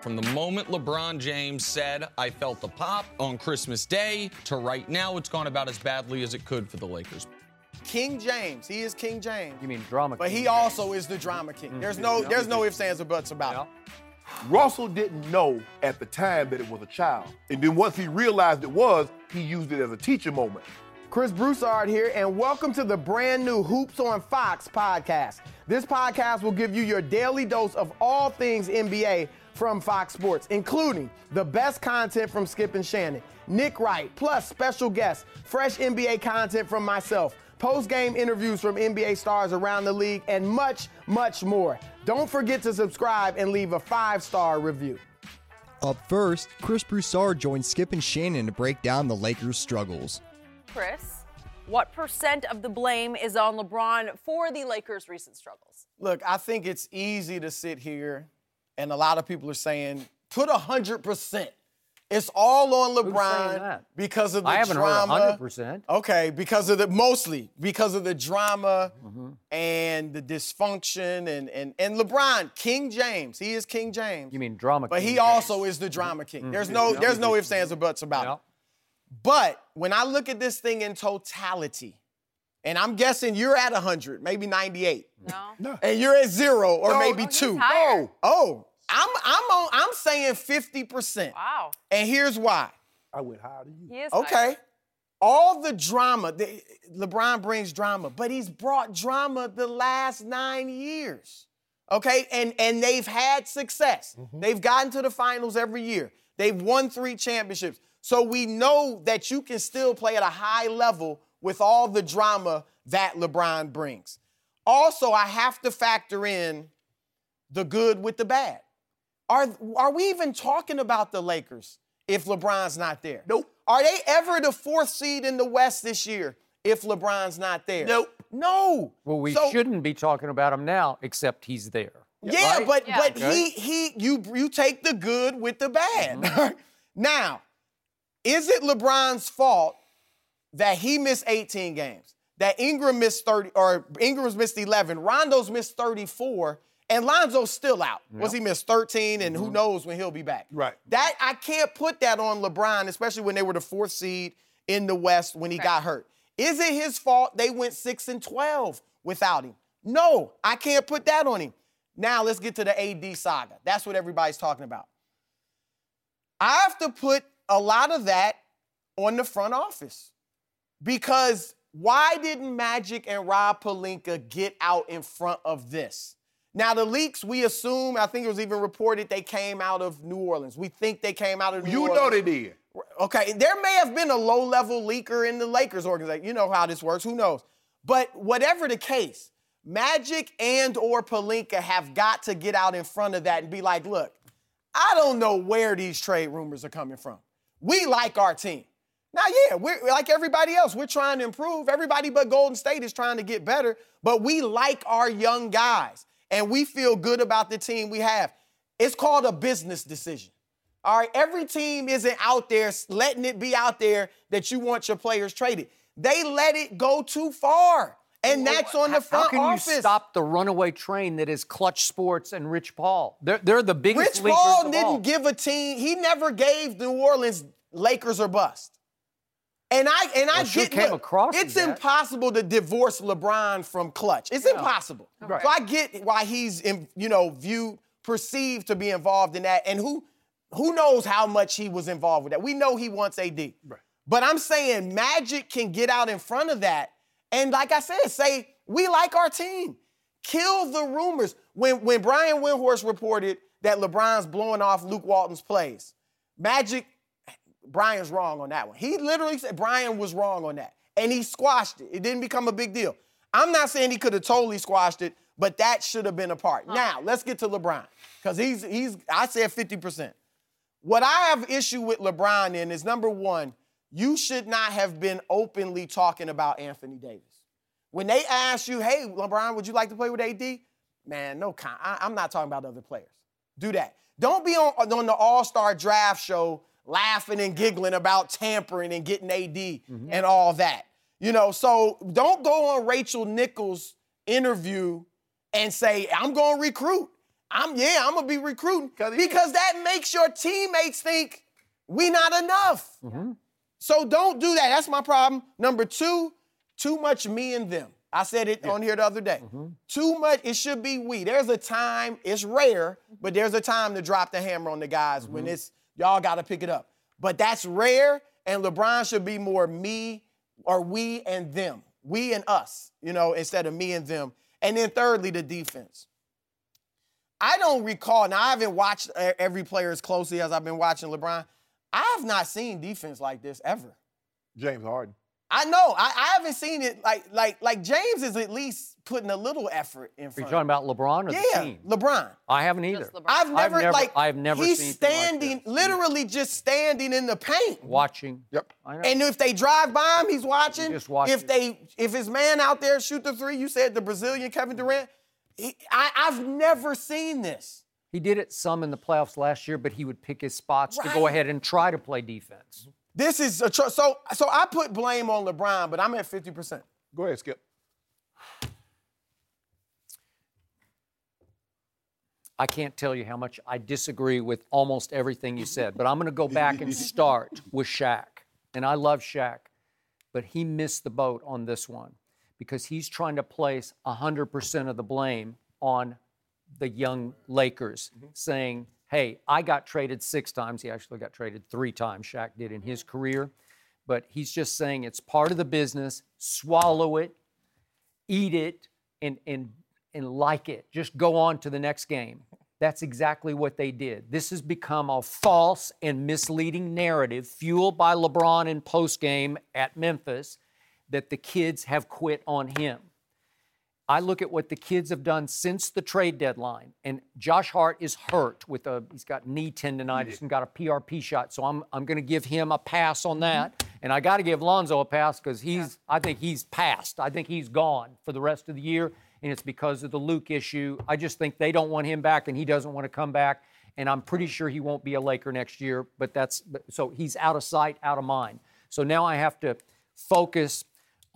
From the moment LeBron James said, I felt the pop on Christmas Day, to right now, it's gone about as badly as it could for the Lakers. King James, he is King James. You mean drama But king he James. also is the drama king. Mm. There's no, there's no ifs, ands, or buts about Yeah. it. Russell didn't know at the time that it was a child. And then once he realized it was, he used it as a teaching moment. Chris Broussard here, and welcome to the brand new Hoops on Fox podcast. This podcast will give you your daily dose of all things NBA from Fox Sports, including the best content from Skip and Shannon, Nick Wright, plus special guests, fresh NBA content from myself, post game interviews from NBA stars around the league, and much, much more. Don't forget to subscribe and leave a five star review. Up first, Chris Broussard joins Skip and Shannon to break down the Lakers' struggles. Chris, what percent of the blame is on LeBron for the Lakers' recent struggles? Look, I think it's easy to sit here, and a lot of people are saying, put 100%. It's all on LeBron because of the I haven't drama. heard 100%. Okay, because of the mostly because of the drama Mm-hmm. and the dysfunction and and and LeBron, King James, he is King James. You mean drama but king he James. also is the drama king. There's no there's no ifs, ands, or buts about Yeah. it. But when I look at this thing in totality, and I'm guessing you're at 100, maybe 98, No. no. and you're at zero or No. maybe two. higher. Oh, oh, I'm I'm on I'm saying 50%. Wow. And here's why. I went higher than you. He is Okay. higher. All the drama, the, LeBron brings drama, but he's brought drama the last nine years. Okay, and and they've had success. Mm-hmm. They've gotten to the finals every year. They've won three championships. So we know that you can still play at a high level with all the drama that LeBron brings. Also, I have to factor in the good with the bad. Are, are we even talking about the Lakers if LeBron's not there? Nope. Are they ever the fourth seed in the West this year if LeBron's not there? Nope. No. Well, we So- shouldn't be talking about him now, except he's there. Yeah, Right? but Yeah. but Okay. he he you you take the good with the bad. Mm-hmm. now, is it LeBron's fault that he missed 18 games? That Ingram missed 30 or Ingram's missed 11, Rondo's missed 34, and Lonzo's still out. Was he missed 13 and who mm-hmm. knows when he'll be back? Right. That I can't put that on LeBron, especially when they were the fourth seed in the West when he got hurt. Is it his fault they went 6 and 12 without him? No, I can't put that on him. Now let's get to the AD saga. That's what everybody's talking about. I have to put a lot of that on the front office because why didn't Magic and Rob Pelinka get out in front of this? Now, the leaks, we assume, I think it was even reported they came out of New Orleans. We think they came out of New You Orleans. You know they did. Okay, there may have been a low level leaker in the Lakers organization. You know how this works, who knows? But whatever the case, Magic and or Pelinka have got to get out in front of that and be like, look, I don't know where these trade rumors are coming from. We like our team. Now, yeah, we're like everybody else, we're trying to improve. Everybody but Golden State is trying to get better, but we like our young guys and we feel good about the team we have. It's called a business decision. All right, every team isn't out there letting it be out there that you want your players traded. They let it go too far. And that's on the front office. How can office. you stop the runaway train that is Clutch Sports and Rich Paul? They're, they're the biggest Rich Paul didn't all. give a team. He never gave New Orleans Lakers or bust. And I and I Well, sure get came look, across as It's that. impossible to divorce LeBron from Clutch. It's impossible. Right. So I get why he's in, you know viewed perceived to be involved in that, and who who knows how much he was involved with that. We know he wants AD. Right. But I'm saying Magic can get out in front of that, and like I said, say we like our team. Kill the rumors. When when Brian Windhorst reported that LeBron's blowing off Luke Walton's plays, Magic, Brian's wrong on that one. He literally said Brian was wrong on that, and he squashed it. It didn't become a big deal. I'm not saying he could have totally squashed it, but that should have been a part. Now let's get to LeBron because he's he's I said 50 percent. What I have issue with LeBron in is number one, you should not have been openly talking about Anthony Davis. When they ask you, hey, LeBron, would you like to play with AD? Man, no, con- I, am not talking about other players. Do that. Don't be on, on the All Star draft show laughing and giggling about tampering and getting AD mm-hmm. and all that. You know, so don't go on Rachel Nichols' interview and say, I'm going to recruit. I'm yeah, I'm gonna be recruiting 'Cause because that makes your teammates think we not enough. Mm-hmm. So don't do that. That's my problem. Number two, too much me and them. I said it on here the other day. Mm-hmm. Too much. It should be we. There's a time. It's rare, but there's a time to drop the hammer on the guys when it's y'all got to pick it up. But that's rare, and LeBron should be more me or we and them. We and us, you know, instead of me and them. And then thirdly, the defense. I don't recall. Now I haven't watched every player as closely as I've been watching LeBron. I have not seen defense like this ever. James Harden. I know. I, I haven't seen it like like like James is at least putting a little effort in Front Are you talking about LeBron or yeah, the team? LeBron. I haven't either. Just LeBron. I've never, never- like I've never he's seen anything like standing, this. literally just standing in the paint. Watching. Yep. I know. And if they drive by him, he's watching. just watches. If they if his man out there shoot the three, you said the Brazilian Kevin Durant. He, I, I've never seen this. He did it some in the playoffs last year, but he would pick his spots to go ahead and try to play defense. This is a tr- so so I put blame on LeBron, but I'm at 50%. Go ahead, Skip. I can't tell you how much I disagree with almost everything you said, but I'm going to go back and start with Shaq. And I love Shaq, but he missed the boat on this one because he's trying to place 100% of the blame on the young Lakers, mm-hmm. saying, hey, I got traded six times. He actually got traded three times, Shaq did in his mm-hmm. career. But he's just saying it's part of the business, swallow it, eat it and and and like it. Just go on to the next game. That's exactly what they did. This has become a false and misleading narrative fueled by LeBron in postgame at Memphis that the kids have quit on him. I look at what the kids have done since the trade deadline, and Josh Hart is hurt with a he's got knee tendonitis and got a PRP shot, so I'm I'm going to give him a pass on mm-hmm. that, and I got to give Lonzo a pass because he's I think he's passed. I think he's gone for the rest of the year, and it's because of the Luke issue. I just think they don't want him back, and he doesn't want to come back, and I'm pretty sure he won't be a Laker next year. But that's so he's out of sight, out of mind. So now I have to focus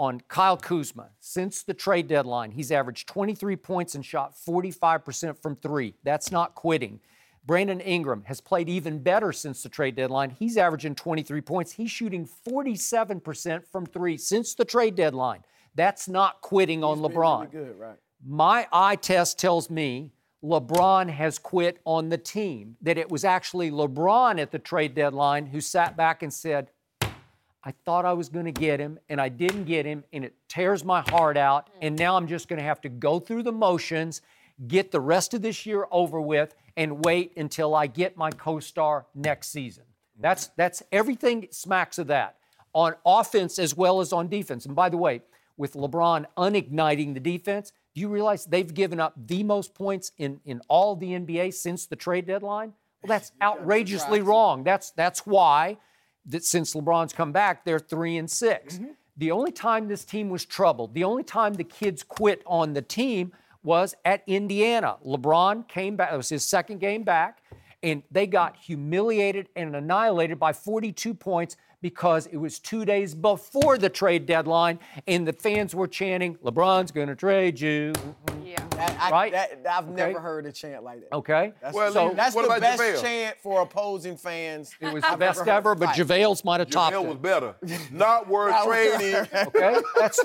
on Kyle Kuzma. Since the trade deadline, he's averaged 23 points and shot 45% from three. That's not quitting. Brandon Ingram has played even better since the trade deadline. He's averaging 23 points. He's shooting 47% from three since the trade deadline. That's not quitting on LeBron. Good, right? My eye test tells me LeBron has quit on the team, that it was actually LeBron at the trade deadline who sat back and said, I thought I was going to get him and I didn't get him, and it tears my heart out. And now I'm just going to have to go through the motions, get the rest of this year over with, and wait until I get my co star next season. That's, that's everything smacks of that on offense as well as on defense. And by the way, with LeBron unigniting the defense, do you realize they've given up the most points in, in all the NBA since the trade deadline? Well, that's outrageously wrong. That's, that's why that since LeBron's come back, they're three and 6 mm-hmm. The only time this team was troubled, the only time the kids quit on the team was at Indiana. LeBron came back, it was his second game back, and they got humiliated and annihilated by 42 points because it was two days before the trade deadline, and the fans were chanting, LeBron's gonna trade you. Yeah. That, I, Right? that, I've Okay. never heard a chant like that. Okay? That's, Well, so that's what the about best JaVale? chant for opposing fans. it was the best ever, but JaVale's might have topped JaVale it. was better. Not worth trading. okay? That's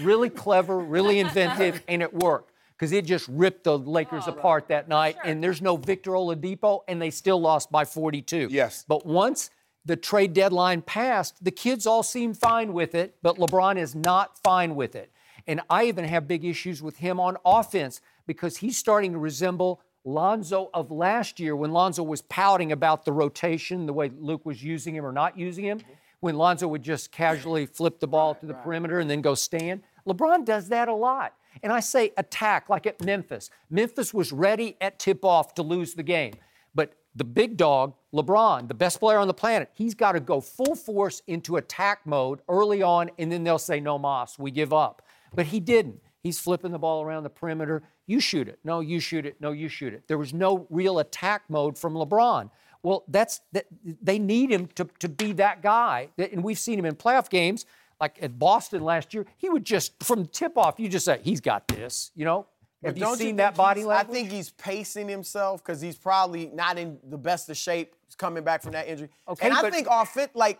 really clever, really inventive, and it worked because it just ripped the Lakers oh, apart that night. And there's no Victor Oladipo, and they still lost by 42. Yes. But once the trade deadline passed, the kids all seem fine with it, but LeBron is not fine with it. And I even have big issues with him on offense because he's starting to resemble Lonzo of last year when Lonzo was pouting about the rotation, the way Luke was using him or not using him, when Lonzo would just casually flip the ball to the perimeter and then go stand. LeBron does that a lot. And I say attack, like at Memphis. Memphis was ready at tip off to lose the game. But the big dog, LeBron, the best player on the planet, he's got to go full force into attack mode early on, and then they'll say, no mas, we give up. But he didn't. He's flipping the ball around the perimeter. You shoot it. No, you shoot it. No, you shoot it. There was no real attack mode from LeBron. Well, that's that, they need him to, to be that guy. And we've seen him in playoff games, like at Boston last year. He would just, from tip off, you just say, he's got this, you know? Have you seen think that body language? I think he's pacing himself because he's probably not in the best of shape coming back from that injury. Okay, and I think off it, like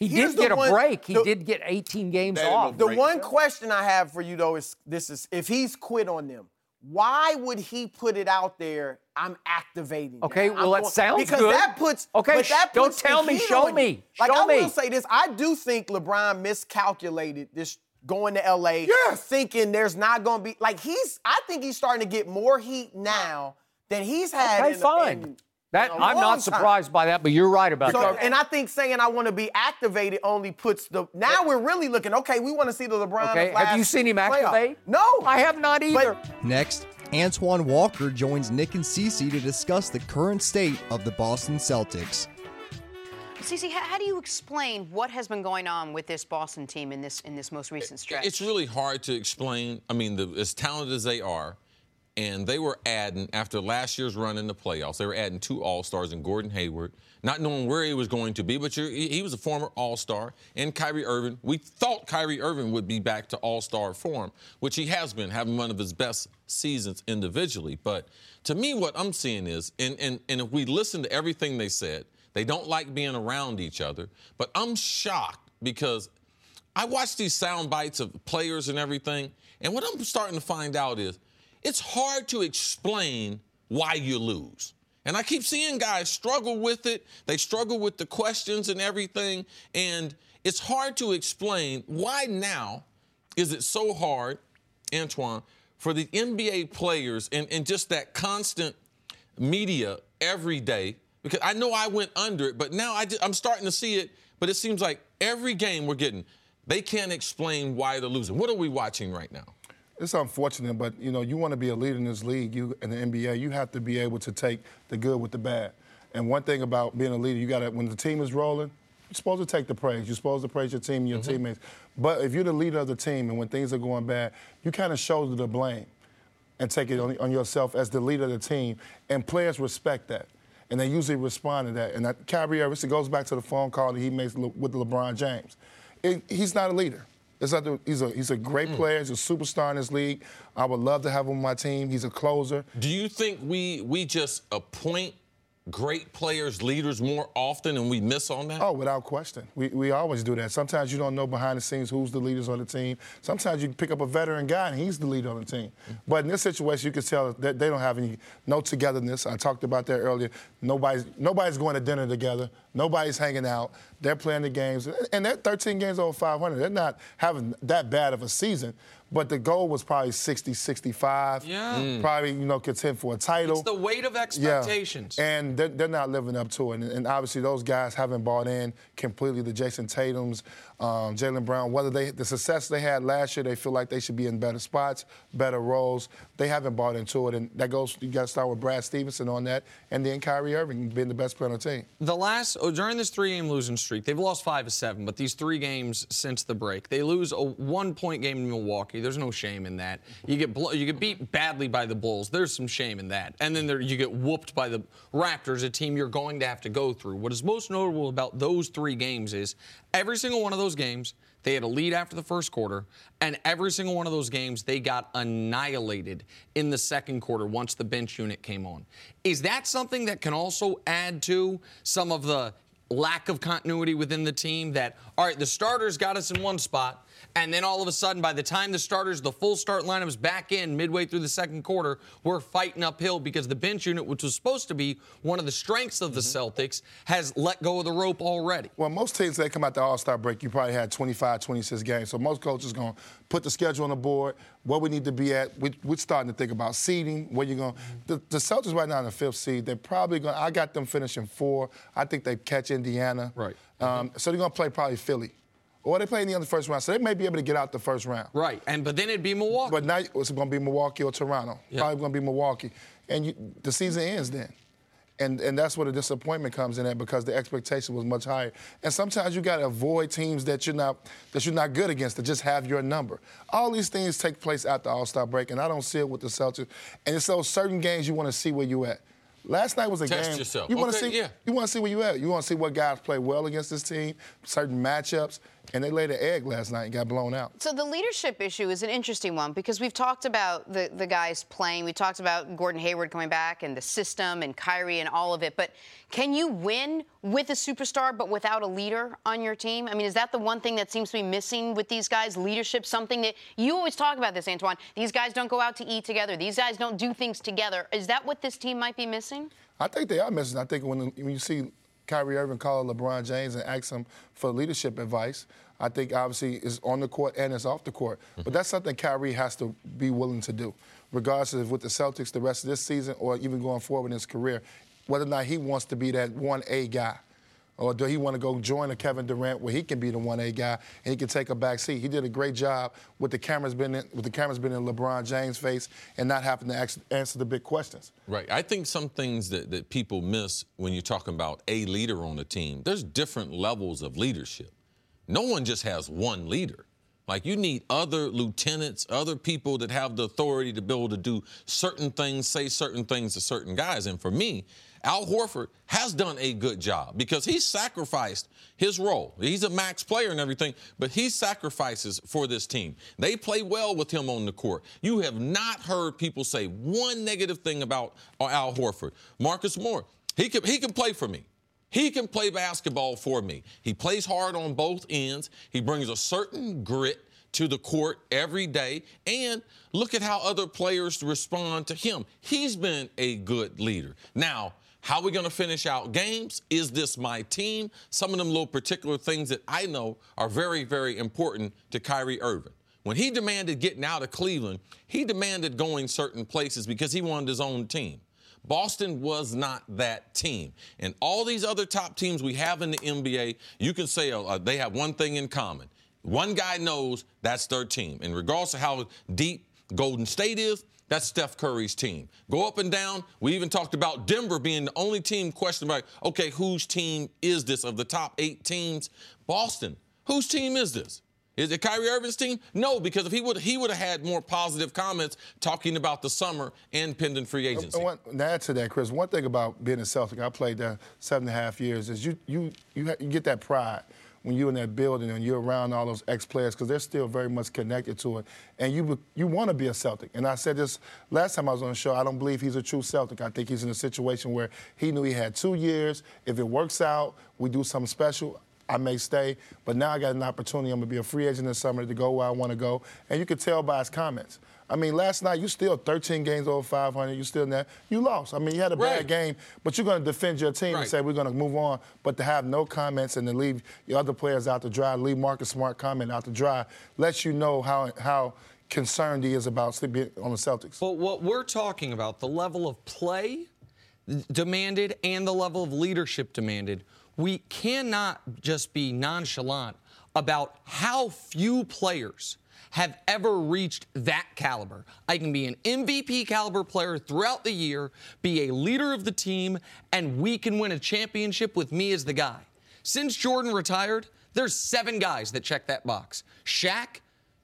he here's did the get a one- break. He the- did get 18 games That ain't no off. The break. one question I have for you though is this is if he's quit on them, why would he put it out there? I'm activating. Okay, now. well, I'm that sounds because good. that puts Okay, but that sh- don't tell me, show on me. Like show I will me. say this, I do think LeBron miscalculated this going to LA, Yes. thinking there's not going to be like he's. I think he's starting to get more heat now than he's had. Okay, in, fine. in- that in a I'm long not time. surprised by that, but you're right about So, that. and I think saying I want to be activated only puts the. Now we're really looking. Okay, we want to see the LeBron. Okay, of have you seen him playoff. activate? No, I have not either. Next, Antoine Walker joins Nick and Cece to discuss the current state of the Boston Celtics. Cece, how, how do you explain what has been going on with this Boston team in this in this most recent stretch? It's really hard to explain. I mean, the, as talented as they are, and they were adding after last year's run in the playoffs. They were adding two All Stars and Gordon Hayward, not knowing where he was going to be. But he was a former All Star, and Kyrie Irving. We thought Kyrie Irving would be back to All Star form, which he has been, having one of his best seasons individually. But to me, what I'm seeing is, and and, and if we listen to everything they said, they don't like being around each other. But I'm shocked because I watch these sound bites of players and everything, and what I'm starting to find out is it's hard to explain why you lose. And I keep seeing guys struggle with it. They struggle with the questions and everything. And it's hard to explain why now is it so hard, Antoine, for the NBA players and, and just that constant media every day because I know I went under it, but now I am starting to see it. But it seems like every game we're getting, they can't explain why they're losing. What are we watching right now? It's unfortunate, but you know, you want to be a leader in this league, you in the NBA, you have to be able to take the good with the bad. And one thing about being a leader, you got to when the team is rolling, you're supposed to take the praise. You're supposed to praise your team and your mm-hmm. teammates. But if you're the leader of the team and when things are going bad, you kind of shoulder the blame and take it on, on yourself as the leader of the team. And players respect that. And they usually respond to that. And that Kyrie Irving, it goes back to the phone call that he makes with LeBron James. It, he's not a leader. It's not the, he's, a, he's a great player. He's a superstar in this league. I would love to have him on my team. He's a closer. Do you think we we just appoint great players, leaders more often, and we miss on that? Oh, without question. We, we always do that. Sometimes you don't know behind the scenes who's the leaders on the team. Sometimes you pick up a veteran guy and he's the leader on the team. Mm-hmm. But in this situation, you can tell that they don't have any no togetherness. I talked about that earlier. Nobody's nobody's going to dinner together. Nobody's hanging out. They're playing the games, and they're 13 games over 500. They're not having that bad of a season. But the goal was probably 60, 65. Yeah. Mm. Probably, you know, contend for a title. It's the weight of expectations. Yeah. And they're, they're not living up to it. And, and obviously, those guys haven't bought in completely. The Jayson Tatum's, um, Jaylen Brown, whether they the success they had last year, they feel like they should be in better spots, better roles. They haven't bought into it. And that goes, you got to start with Brad Stevenson on that. And then Kyrie Irving being the best player on the team. The last oh, during this three-game losing streak, they've lost five of seven. But these three games since the break, they lose a one-point game in Milwaukee. There's no shame in that. You get blo- you get beat badly by the Bulls. There's some shame in that. And then there, you get whooped by the Raptors, a team you're going to have to go through. What is most notable about those three games is every single one of those games. They had a lead after the first quarter, and every single one of those games, they got annihilated in the second quarter once the bench unit came on. Is that something that can also add to some of the lack of continuity within the team? That, all right, the starters got us in one spot, and then all of a sudden, by the time the starters, the full start lineup's back in midway through the second quarter, we're fighting uphill because the bench unit, which was supposed to be one of the strengths of the Celtics, has let go of the rope already. Well, most teams, they come out the All Star break, you probably had 25, 26 games. So most coaches going to put the schedule on the board, where we need to be at. We, we're starting to think about seeding, where you're going. The, the Celtics right now in the fifth seed, they're probably gonna. I got them finishing four. I think they catch Indiana. Right. Um, so they're going to play probably Philly. Or they play in the other first round. So they may be able to get out the first round. Right, and but then it'd be Milwaukee. But now it's going to be Milwaukee or Toronto. Yeah. Probably going to be Milwaukee. And you, the season ends then. And, and that's where the disappointment comes in at because the expectation was much higher. And sometimes you got to avoid teams that you're not that you're not good against to just have your number. All these things take place after All Star break, and I don't see it with the Celtics. And it's those certain games you want to see where you at. Last night was a Test game. yourself. You want to Okay, see yeah. you want to see where you at. You want to see what guys play well against this team, certain matchups. And they laid an egg last night and got blown out. So the leadership issue is an interesting one because we've talked about the, the guys playing. We talked about Gordon Hayward coming back and the system and Kyrie and all of it. But can you win with a superstar but without a leader on your team? I mean, is that the one thing that seems to be missing with these guys? Leadership, something that you always talk about this, Antoine. These guys don't go out to eat together. These guys don't do things together. Is that what this team might be missing? I think they are missing. I think when, when you see Kyrie Irving call LeBron James and ask him for leadership advice, I think obviously it's on the court and it's off the court. But mm-hmm. that's something Kyrie has to be willing to do, regardless of with the Celtics the rest of this season or even going forward in his career, whether or not he wants to be that 1A guy. Or do he want to go join a Kevin Durant where he can be the one A guy and he can take a back seat? He did a great job with the cameras been in, with the cameras been in LeBron James' face and not having to ask, answer the big questions. Right. I think some things that, that people miss when you're talking about a leader on a team, there's different levels of leadership. No one just has one leader. Like you need other lieutenants, other people that have the authority to be able to do certain things, say certain things to certain guys. And for me, Al Horford has done a good job because he sacrificed his role. He's a max player and everything, but he sacrifices for this team. They play well with him on the court. You have not heard people say one negative thing about Al Horford. Marcus Moore, he can, he can play for me. He can play basketball for me. He plays hard on both ends. He brings a certain grit to the court every day. And look at how other players respond to him. He's been a good leader. Now, how are we going to finish out games? Is this my team? Some of them little particular things that I know are very, very important to Kyrie Irving. When he demanded getting out of Cleveland, he demanded going certain places because he wanted his own team. Boston was not that team. And all these other top teams we have in the NBA, you can say uh, they have one thing in common. One guy knows that's their team. In regards to how deep Golden State is, that's Steph Curry's team. Go up and down. We even talked about Denver being the only team questioned about, okay, whose team is this of the top eight teams? Boston, whose team is this? Is it Kyrie Irving's team? No, because if he would he would have had more positive comments talking about the summer and pending free agency. And one, to add to that, Chris, one thing about being a Celtic, I played there seven and a half years, is you you you, you get that pride when you're in that building and you're around all those ex-players because they're still very much connected to it, and you you want to be a Celtic. And I said this last time I was on the show. I don't believe he's a true Celtic. I think he's in a situation where he knew he had two years. If it works out, we do something special. I may stay, but now I got an opportunity. I'm gonna be a free agent this summer to go where I want to go, and you could tell by his comments. I mean, last night you still 13 games over 500. You still in there. You lost. I mean, you had a Right. bad game, but you're going to defend your team Right. and say we're going to move on. But to have no comments and to leave your other players out to dry, leave Marcus Smart comment out to dry, lets you know how how concerned he is about sleeping on the Celtics. But what we're talking about, the level of play demanded and the level of leadership demanded, we cannot just be nonchalant about how few players have ever reached that caliber. I can be an MVP caliber player throughout the year, be a leader of the team, and we can win a championship with me as the guy. Since Jordan retired, there's seven guys that check that box. Shaq,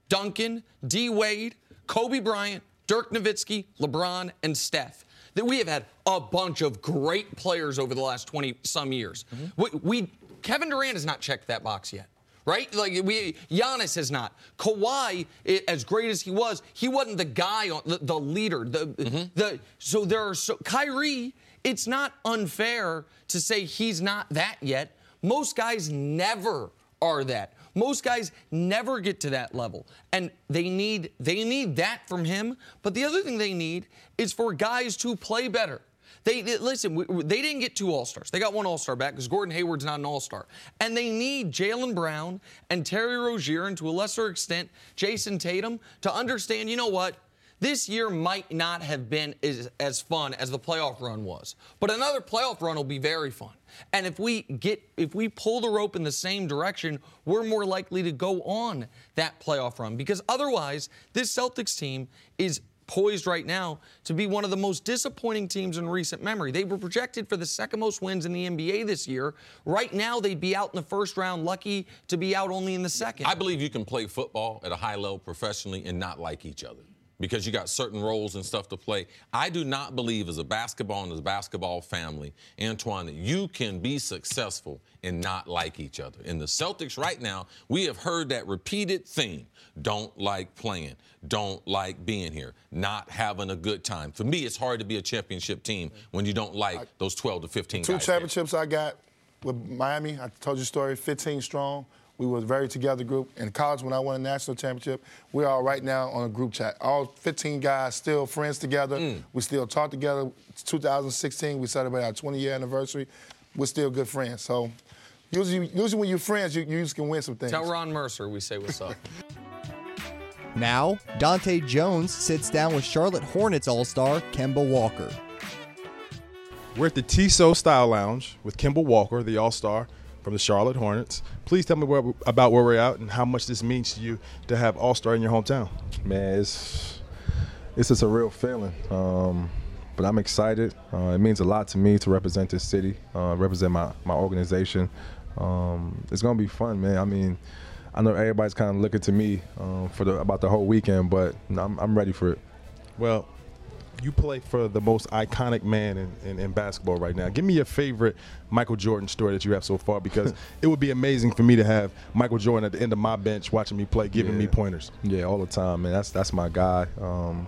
Duncan, D. Wade, Kobe Bryant, Dirk Nowitzki, LeBron, and Steph. That we have had a bunch of great players over the last 20 some years. Mm-hmm. We, we Kevin Durant has not checked that box yet. Right? Like we Giannis has not. Kawhi, as great as he was, he wasn't the guy on the, the leader. The mm-hmm. the so there are so Kyrie, it's not unfair to say he's not that yet. Most guys never are that. Most guys never get to that level. And they need they need that from him, but the other thing they need is for guys to play better. They, they- listen. we- They didn't get two All Stars. They got one All Star back because Gordon Hayward's not an All Star, and they need Jaylen Brown and Terry Rozier, and to a lesser extent Jayson Tatum, to understand. You know what? This year might not have been as, as fun as the playoff run was, but another playoff run will be very fun. And if we get, if we pull the rope in the same direction, we're more likely to go on that playoff run because otherwise, this Celtics team is poised right now to be one of the most disappointing teams in recent memory. They were projected for the second most wins in the NBA this year. Right now, they'd be out in the first round, lucky to be out only in the second. I believe you can play football at a high level professionally and not like each other. Because you got certain roles and stuff to play. I do not believe, as a basketball and as a basketball family, Antoine, that you can be successful and not like each other. In the Celtics right now, we have heard that repeated theme don't like playing, don't like being here, not having a good time. For me, it's hard to be a championship team when you don't like those 12 to 15 Two guys. there. championships I got with Miami. I told you the story. 15 strong. We was a very together group. In college, when I won a national championship, we are right now on a group chat. All 15 guys still friends together. Mm. We still talk together. It's 2016, we celebrate our 20 year anniversary. We're still good friends. So usually, usually when you're friends, you, you just can win some things. Tell Ron Mercer we say what's up. Now, Dante Jones sits down with Charlotte Hornets All Star Kemba Walker. We're at the Tissot Style Lounge with Kemba Walker, the All Star from the Charlotte Hornets. Please tell me where, about where we're at and how much this means to you to have All Star in your hometown. Man, it's it's just a real feeling. Um, but I'm excited. Uh, it means a lot to me to represent this city, uh, represent my my organization. Um, it's gonna be fun, man. I mean, I know everybody's kind of looking to me um, for the about the whole weekend, but I'm, I'm ready for it. Well, you play for the most iconic man in, in, in basketball right now. Give me your favorite Michael Jordan story that you have so far, because it would be amazing for me to have Michael Jordan at the end of my bench watching me play, giving me pointers. Yeah, all the time, man. That's that's my guy. Um,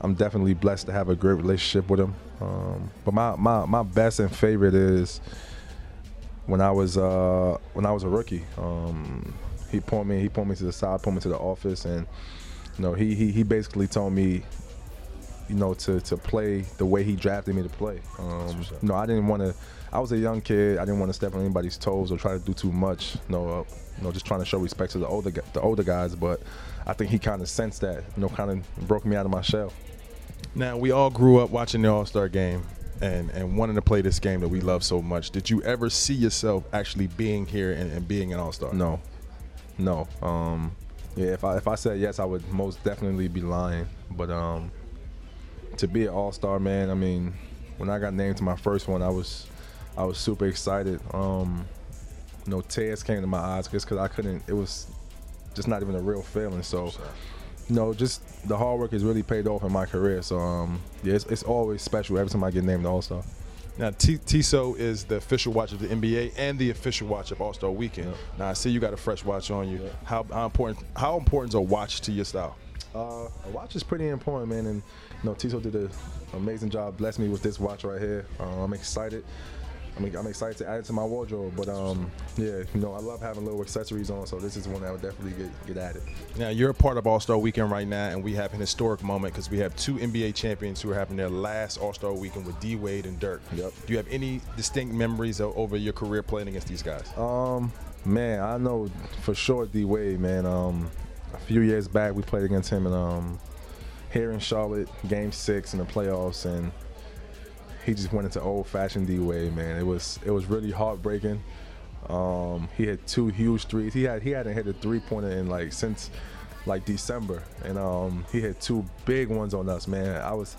I'm definitely blessed to have a great relationship with him. Um, but my, my my best and favorite is when I was uh, when I was a rookie. Um, he pulled me he pulled me to the side, pulled me to the office, and you know he he, he basically told me. You know, to, to play the way he drafted me to play. Um, you know, I didn't want to. I was a young kid. I didn't want to step on anybody's toes or try to do too much. You know, uh, you know, just trying to show respect to the older the older guys. But I think he kind of sensed that. You know, kind of broke me out of my shell. Now, we all grew up watching the All Star game and, and wanting to play this game that we love so much. Did you ever see yourself actually being here and, and being an All Star? No, no. Um, yeah, if I if I said yes, I would most definitely be lying. But um, to be an All Star, man, I mean, when I got named to my first one, I was I was super excited. Um, you know, tears came to my eyes just because I couldn't. It was just not even a real feeling. So. You know, just the hard work has really paid off in my career. So, um, yeah, it's, it's always special every time I get named All Star. Now, T- Tissot is the official watch of the NBA and the official watch of All Star Weekend. Now, I see you got a fresh watch on you. How, how important? How important is a watch to your style? Uh, a watch is pretty important, man. And know, Tito did an amazing job. Blessed me with this watch right here. Uh, I'm excited. I mean, I'm excited to add it to my wardrobe. But um, yeah, you know, I love having little accessories on. So this is one that would definitely get get added. Now, you're a part of All Star Weekend right now, and we have an historic moment because we have two NBA champions who are having their last All Star Weekend with D Wade and Dirk. Yep. Do you have any distinct memories o- over your career playing against these guys? Um, man, I know for sure D Wade, man. Um, a few years back we played against him and um here in Charlotte, Game Six in the playoffs, and he just went into old fashioned D Wade, man. It was it was really heartbreaking. Um, he had two huge threes. He had he hadn't hit a three pointer in like since like December, and um, he had two big ones on us, man. I was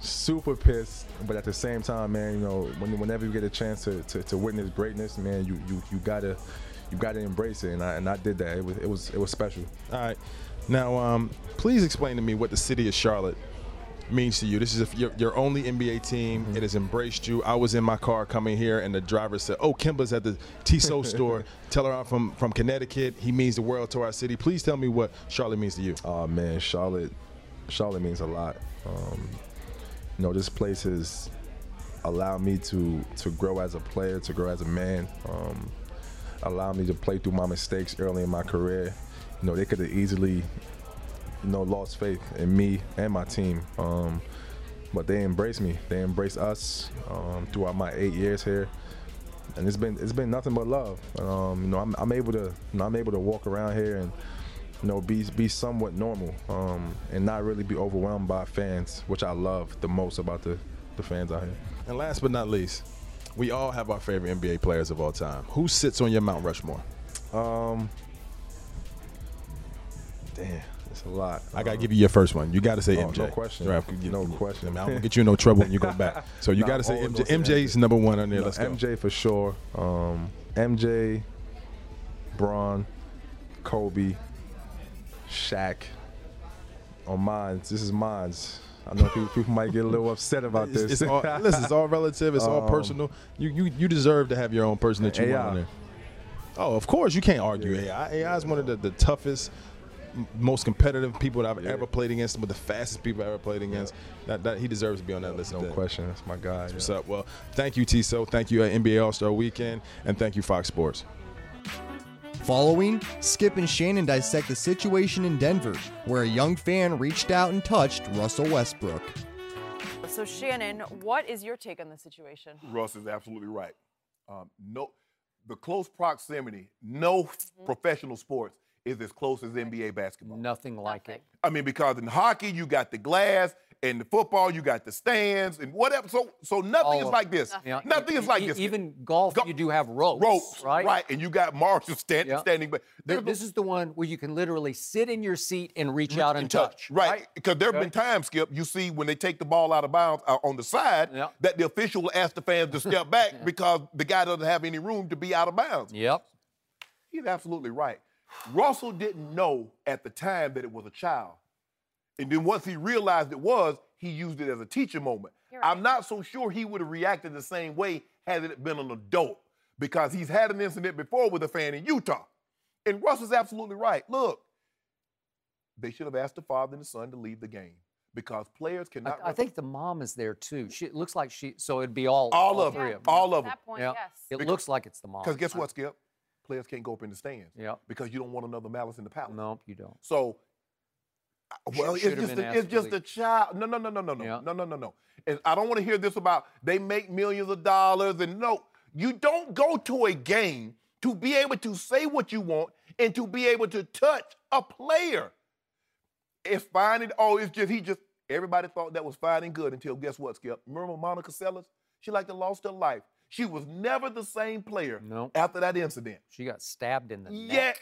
super pissed, but at the same time, man, you know, when, whenever you get a chance to, to, to witness greatness, man, you, you you gotta you gotta embrace it, and I and I did that. It was it was it was special. All right. Now, um, please explain to me what the city of Charlotte means to you. This is your, your only NBA team. It has embraced you. I was in my car coming here, and the driver said, "Oh, Kemba's at the Tissot store. Tell her I'm from from Connecticut. He means the world to our city. Please tell me what Charlotte means to you." Oh man, Charlotte, Charlotte means a lot. Um, you know, this place has allowed me to to grow as a player, to grow as a man. Um, allowed me to play through my mistakes early in my career. You know, they could have easily, you know, lost faith in me and my team. Um, but they embraced me. They embraced us um, throughout my eight years here, and it's been it's been nothing but love. Um, you know, I'm, I'm able to you know, I'm able to walk around here and you know be be somewhat normal um, and not really be overwhelmed by fans, which I love the most about the the fans out here. And last but not least, we all have our favorite NBA players of all time. Who sits on your Mount Rushmore? Um, damn, it's a lot. I gotta give you your first one. You gotta say Oh, MJ. no question. Right, No question. I mean, I don't get you in no trouble when you go back. So you gotta say MJ. gonna MJ's number one on there. No, Let's go. MJ for sure. Um, MJ, Bron, Kobe, Shaq, on mines. This is mines. I know people, people might get a little upset about It's, this. it's all, listen, it's all relative. It's all Um, personal. You, you you deserve to have your own person that you AI. want on there. Oh, of course you can't argue AI. AI is one of the, the toughest, most competitive people that I've ever played against. Of the fastest people I've ever played against. That, that he deserves to be on that list. No question. That's my guy. What's yeah. up? Well, thank you, Tissot. Thank you, uh, NBA All Star Weekend, and thank you, Fox Sports. Following, Skip and Shannon dissect the situation in Denver, where a young fan reached out and touched Russell Westbrook. So, Shannon, what is your take on the situation? Russ is absolutely right. Um, no, the close proximity. No professional sports is as close as NBA basketball. Nothing like it. I mean, because in hockey you got the glass, and the football you got the stands, and whatever. So, so nothing All is like this. Yeah, Nothing e- is like e- this. Even golf, you do have ropes. ropes, right? Right, and you got Marshall stand, Yeah. standing, but Th- This is the one where you can literally sit in your seat and reach out and touch. Right, because there have Okay. been times, Skip, you see when they take the ball out of bounds uh, on the side, that the official will ask the fans to step back because the guy doesn't have any room to be out of bounds. Yep. He's absolutely right. Russell didn't know at the time that it was a child. And then once he realized it was, he used it as a teaching moment. I'm not so sure he would have reacted the same way had it been an adult because he's had an incident before with a fan in Utah. And Russell's absolutely right. Look, they should have asked the father and the son to leave the game because players I, cannot. I think the mom is there too. She it looks like she. So it'd be all All of three them. of them. All of them. Yeah. It looks like it's the mom. Because guess what, Skip? Players can't go up in the stands. Yeah. Because you don't want another malice in the palace. No, you don't. So, well, it's just a, it's just a child. No, no, no, no, no, no, Yeah. no, no, no, no. And I don't want to hear this about they make millions of dollars and no, you don't go to a game to be able to say what you want and to be able to touch a player. It's fine and oh, it's just he just everybody thought that was fine and good until guess what, Skip? Remember Monica Seles? She like to lost her life. She was never the same player No. after that incident. She got stabbed in the neck. Yeah,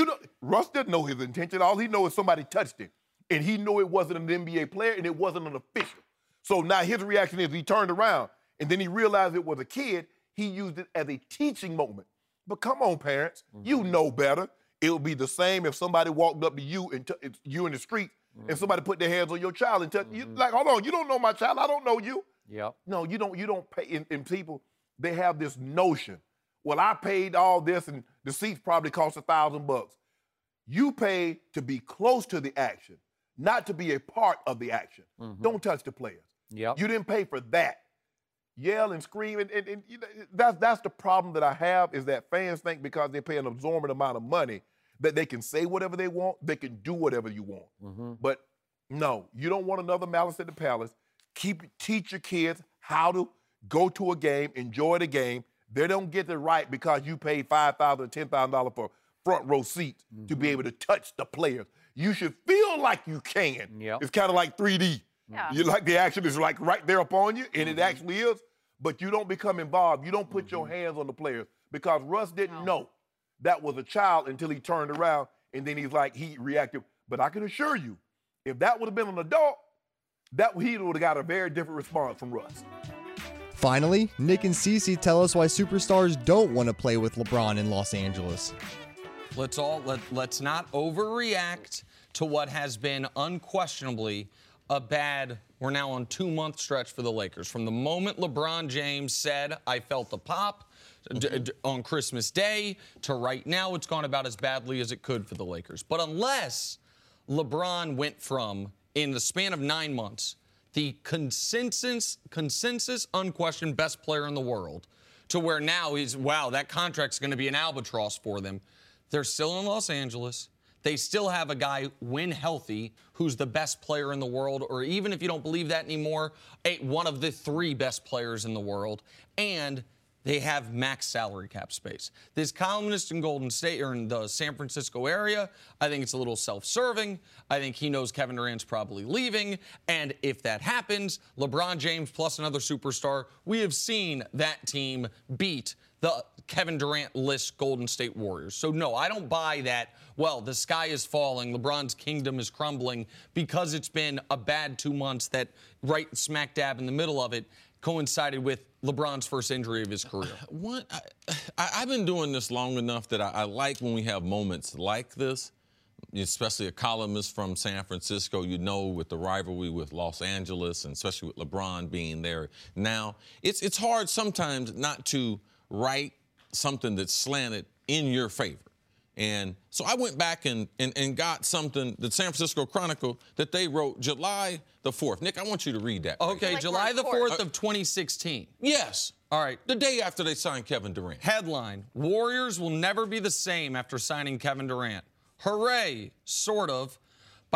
you know, Russ didn't know his intention. All he knows is somebody touched him, and he knew it wasn't an NBA player and it wasn't an official. So now his reaction is he turned around and then he realized it was a kid. He used it as a teaching moment. But come on, parents, you mm-hmm. know better. It would be the same if somebody walked up to you and t- it's you in the street and mm-hmm. somebody put their hands on your child and touch you. Mm-hmm. Like, hold on, you don't know my child. I don't know you. Yep. No, you don't. You don't pay. And, and people, they have this notion. Well, I paid all this, and the seats probably cost a thousand bucks. You pay to be close to the action, not to be a part of the action. Mm-hmm. Don't touch the players. Yep. You didn't pay for that. Yell and scream, and, and, and you know, that's that's the problem that I have is that fans think because they pay an absorbent amount of money that they can say whatever they want, they can do whatever you want. Mm-hmm. But no, you don't want another malice at the palace. Keep teach your kids how to go to a game, enjoy the game. They don't get it right because you paid five thousand, ten thousand dollars for front row seats to be mm-hmm. able to touch the players. You should feel like you can. Yep. It's kind of like 3D. Yeah. You like the action is like right there upon you, and it mm-hmm. actually is. But you don't become involved. You don't put your mm-hmm. hands on the players because Russ didn't know that was a child until he turned around and then he's like he reacted. But I can assure you, if that would have been an adult, that he would have got a very different response from Russ. Finally, Nick and Cece tell us why superstars don't want to play with LeBron in Los Angeles. Let's all let let's not overreact to what has been unquestionably a bad. We're now on two month stretch for the Lakers. From the moment LeBron James said, "I felt the pop." on Christmas Day to right now, it's gone about as badly as it could for the Lakers. But unless LeBron went from, in the span of nine months, the consensus, consensus, unquestioned best player in the world, to where now he's, wow, that contract's going to be an albatross for them. They're still in Los Angeles. They still have a guy, when healthy, who's the best player in the world, or even if you don't believe that anymore, a, one of the three best players in the world. And they have max salary cap space. This columnist in Golden State or in the San Francisco area, I think it's a little self-serving. I think he knows Kevin Durant's probably leaving, and if that happens, LeBron James plus another superstar, we have seen that team beat the Kevin Durant list Golden State Warriors. So no, I don't buy that. Well, the sky is falling, LeBron's kingdom is crumbling because it's been a bad 2 months that right smack dab in the middle of it coincided with LeBron's first injury of his career. What I, I've been doing this long enough that I, I like when we have moments like this especially a columnist from San Francisco, you know, with the rivalry with Los Angeles, and especially with LeBron being there now, it's it's hard sometimes not to write something that's slanted in your favor. And so I went back and, and, and got something, the San Francisco Chronicle, that they wrote July the 4th. Nick, I want you to read that. Okay, Like July the in court. 4th of uh, 2016. Yes. All right. The day after they signed Kevin Durant. Headline Warriors will never be the same after signing Kevin Durant. Hooray, sort of.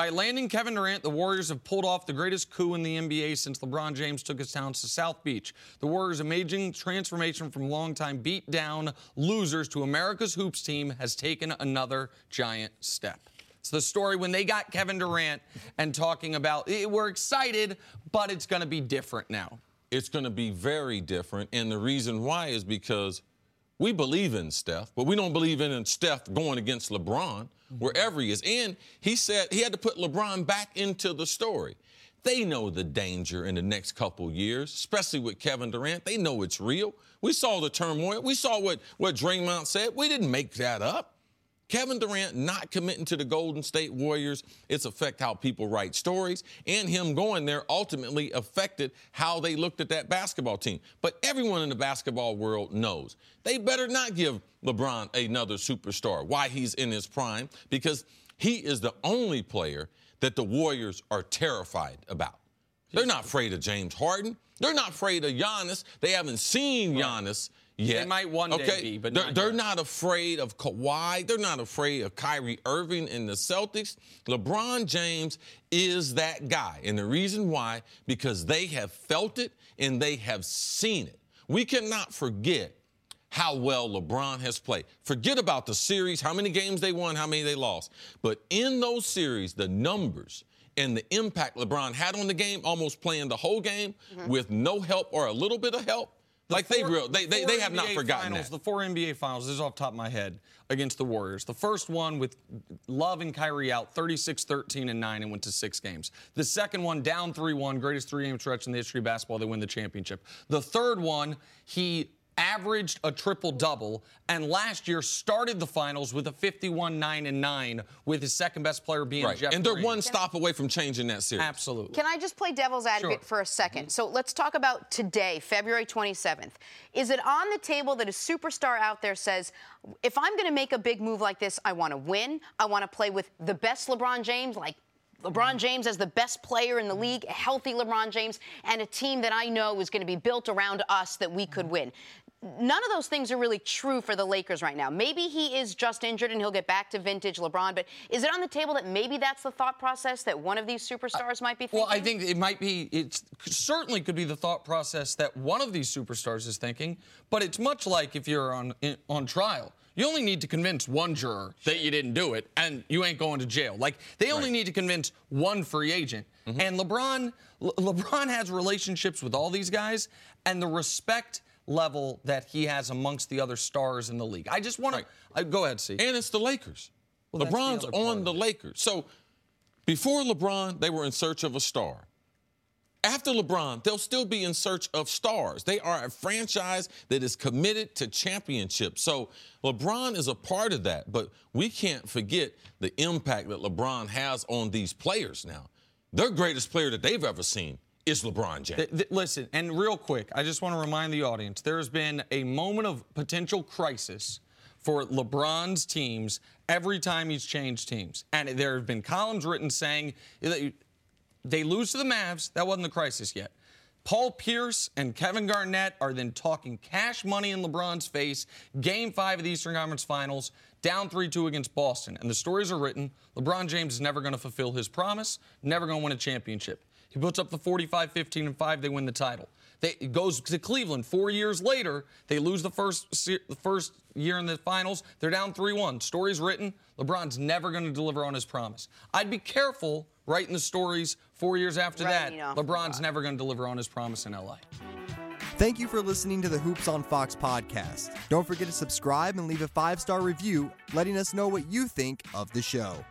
By landing Kevin Durant, the Warriors have pulled off the greatest coup in the NBA since LeBron James took his talents to South Beach. The Warriors' amazing transformation from longtime beat down losers to America's hoops team has taken another giant step. It's the story when they got Kevin Durant and talking about "Eh, we're excited, but it's going to be different now. it's going to be very different. And the reason why is because we believe in Steph, but we don't believe in Steph going against LeBron wherever mm-hmm. he is. And he said he had to put LeBron back into the story. They know the danger in the next couple years, especially with Kevin Durant. They know it's real. We saw the turmoil. We saw what, what Draymond said. We didn't make that up. Kevin Durant not committing to the Golden State Warriors, it's affect how people write stories, and him going there ultimately affected how they looked at that basketball team. But everyone in the basketball world knows they better not give LeBron another superstar. Why he's in his prime? Because he is the only player that the Warriors are terrified about. They're not afraid of James Harden. They're not afraid of Giannis. They haven't seen Giannis yet. They might one day okay? be, but they're, not they're not afraid of Kawhi. They're not afraid of Kyrie Irving and the Celtics. LeBron James is that guy. And the reason why, because they have felt it and they have seen it. We cannot forget how well LeBron has played. Forget about the series, how many games they won, how many they lost. But in those series, the numbers and the impact LeBron had on the game, almost playing the whole game mm-hmm. with no help or a little bit of help, like they real they, they, they have not forgotten finals, that. The four NBA finals, this is off the top of my head, against the Warriors. The first one with Love and Kyrie out, 36 13 and 9, and went to six games. The second one, down 3 1, greatest three game stretch in the history of basketball. They win the championship. The third one, he averaged a triple double and last year started the finals with a 51 9 and 9 with his second best player being Right. Jeff And they're Green. one stop away from changing that series. Absolutely. Can I just play devil's advocate Sure. for a 2nd mm-hmm. So let's talk about today, February 27th. Is it on the table that a superstar out there says, if I'm going to make a big move like this, I want to win, I want to play with the best LeBron James, like LeBron James as the best player in the league, a healthy LeBron James, and a team that I know is going to be built around us that we could win. None of those things are really true for the Lakers right now. Maybe he is just injured and he'll get back to vintage LeBron, but is it on the table that maybe that's the thought process that one of these superstars might be thinking? Well, I think it might be, it certainly could be the thought process that one of these superstars is thinking, but it's much like if you're on, on trial. You only need to convince one juror that you didn't do it, and you ain't going to jail. Like, they only need to convince one free agent. Mm-hmm. And LeBron, Le- LeBron has relationships with all these guys, and the respect level that he has amongst the other stars in the league. I just want to go ahead, see. And it's the Lakers. Well, that's the LeBron's on the Lakers. So before LeBron, they were in search of a star. After LeBron, they'll still be in search of stars. They are a franchise that is committed to championships. So LeBron is a part of that, but we can't forget the impact that LeBron has on these players now. Their greatest player that they've ever seen is LeBron James. Th- th- listen, and real quick, I just want to remind the audience there has been a moment of potential crisis for LeBron's teams every time he's changed teams. And there have been columns written saying that they lose to the Mavs. That wasn't the crisis yet. Paul Pierce and Kevin Garnett are then talking cash money in LeBron's face. Game five of the Eastern Conference Finals, down 3 2 against Boston. And the stories are written LeBron James is never going to fulfill his promise, never going to win a championship. He puts up the 45 15 and 5, they win the title. They, it goes to Cleveland four years later. They lose the first se- the first year in the finals. They're down 3 1. Stories written LeBron's never going to deliver on his promise. I'd be careful writing the stories four years after Writing that. off the LeBron's never going to deliver on his promise in LA. Thank you for listening to the Hoops on Fox podcast. Don't forget to subscribe and leave a five star review letting us know what you think of the show.